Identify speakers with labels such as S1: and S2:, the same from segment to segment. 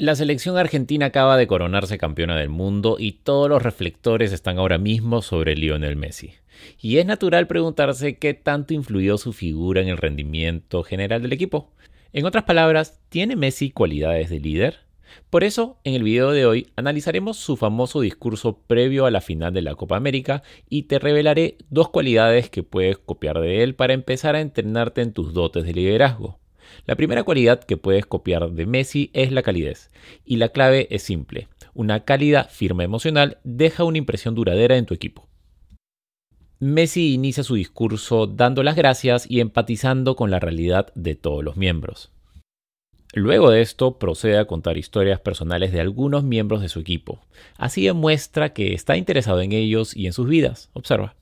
S1: La selección argentina acaba de coronarse campeona del mundo y todos los reflectores están ahora mismo sobre Lionel Messi. Y es natural preguntarse qué tanto influyó su figura en el rendimiento general del equipo. En otras palabras, ¿tiene Messi cualidades de líder? Por eso, en el video de hoy analizaremos su famoso discurso previo a la final de la Copa América y te revelaré dos cualidades que puedes copiar de él para empezar a entrenarte en tus dotes de liderazgo. La primera cualidad que puedes copiar de Messi es la calidez, y la clave es simple. Una cálida firma emocional deja una impresión duradera en tu equipo. Messi inicia su discurso dando las gracias y empatizando con la realidad de todos los miembros. Luego de esto procede a contar historias personales de algunos miembros de su equipo. Así demuestra que está interesado en ellos y en sus vidas. Observa.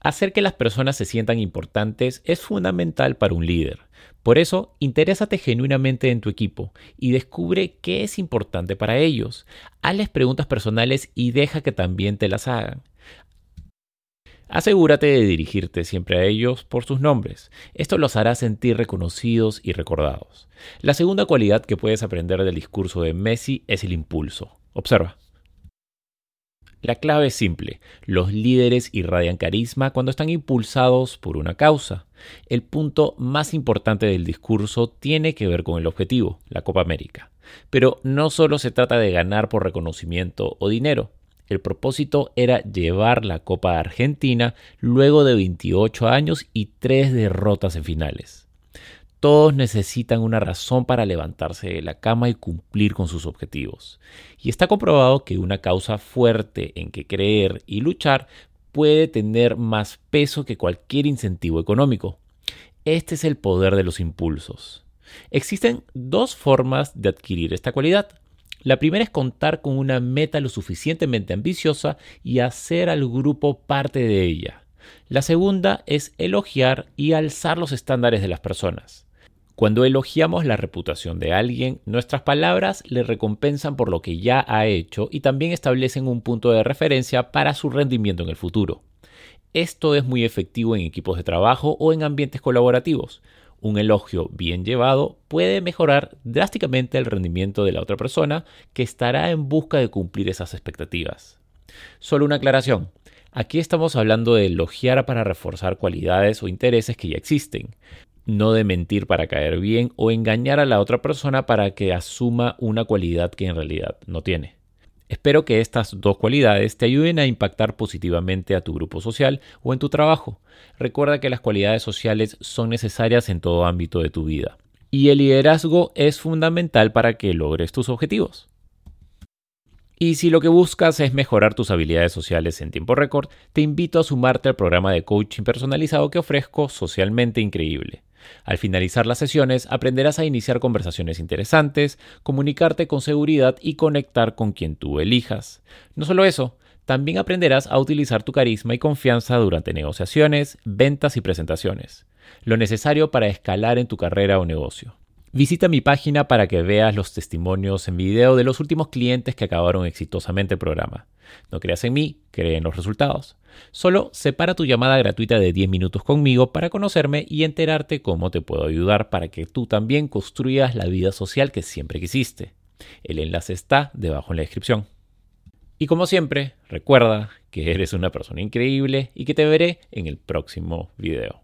S1: Hacer que las personas se sientan importantes es fundamental para un líder. Por eso, interésate genuinamente en tu equipo y descubre qué es importante para ellos. Hazles preguntas personales y deja que también te las hagan. Asegúrate de dirigirte siempre a ellos por sus nombres. Esto los hará sentir reconocidos y recordados. La segunda cualidad que puedes aprender del discurso de Messi es el impulso. Observa. La clave es simple. Los líderes irradian carisma cuando están impulsados por una causa. El punto más importante del discurso tiene que ver con el objetivo, la Copa América. Pero no solo se trata de ganar por reconocimiento o dinero. El propósito era llevar la Copa a Argentina luego de 28 años y 3 derrotas en finales. Todos necesitan una razón para levantarse de la cama y cumplir con sus objetivos. Y está comprobado que una causa fuerte en que creer y luchar puede tener más peso que cualquier incentivo económico. Este es el poder de los impulsos. Existen dos formas de adquirir esta cualidad. La primera es contar con una meta lo suficientemente ambiciosa y hacer al grupo parte de ella. La segunda es elogiar y alzar los estándares de las personas. Cuando elogiamos la reputación de alguien, nuestras palabras le recompensan por lo que ya ha hecho y también establecen un punto de referencia para su rendimiento en el futuro. Esto es muy efectivo en equipos de trabajo o en ambientes colaborativos. Un elogio bien llevado puede mejorar drásticamente el rendimiento de la otra persona que estará en busca de cumplir esas expectativas. Solo una aclaración. Aquí estamos hablando de elogiar para reforzar cualidades o intereses que ya existen no de mentir para caer bien o engañar a la otra persona para que asuma una cualidad que en realidad no tiene. Espero que estas dos cualidades te ayuden a impactar positivamente a tu grupo social o en tu trabajo. Recuerda que las cualidades sociales son necesarias en todo ámbito de tu vida. Y el liderazgo es fundamental para que logres tus objetivos. Y si lo que buscas es mejorar tus habilidades sociales en tiempo récord, te invito a sumarte al programa de coaching personalizado que ofrezco Socialmente Increíble. Al finalizar las sesiones aprenderás a iniciar conversaciones interesantes, comunicarte con seguridad y conectar con quien tú elijas. No solo eso, también aprenderás a utilizar tu carisma y confianza durante negociaciones, ventas y presentaciones, lo necesario para escalar en tu carrera o negocio. Visita mi página para que veas los testimonios en video de los últimos clientes que acabaron exitosamente el programa. No creas en mí, cree en los resultados. Solo separa tu llamada gratuita de 10 minutos conmigo para conocerme y enterarte cómo te puedo ayudar para que tú también construyas la vida social que siempre quisiste. El enlace está debajo en la descripción. Y como siempre, recuerda que eres una persona increíble y que te veré en el próximo video.